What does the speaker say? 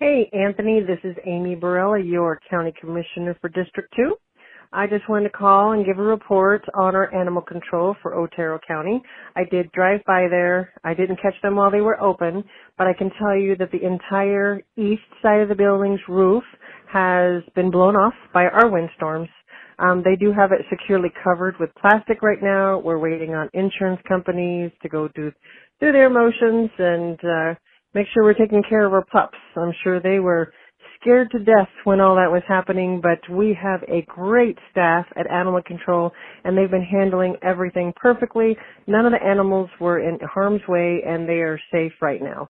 Hey, Anthony, this is Amy Barela, your County Commissioner for District 2. I just wanted to call and give a report on our animal control for Otero County. I did drive by there. I didn't catch them while they were open, but I can tell you that the entire east side of the building's roof has been blown off by our windstorms. Um, they do have it securely covered with plastic right now. We're waiting on insurance companies to go do do their motions and uh, make sure we're taking care of our pups. I'm sure they were scared to death when all that was happening, but we have a great staff at Animal Control and they've been handling everything perfectly. None of the animals were in harm's way and they are safe right now.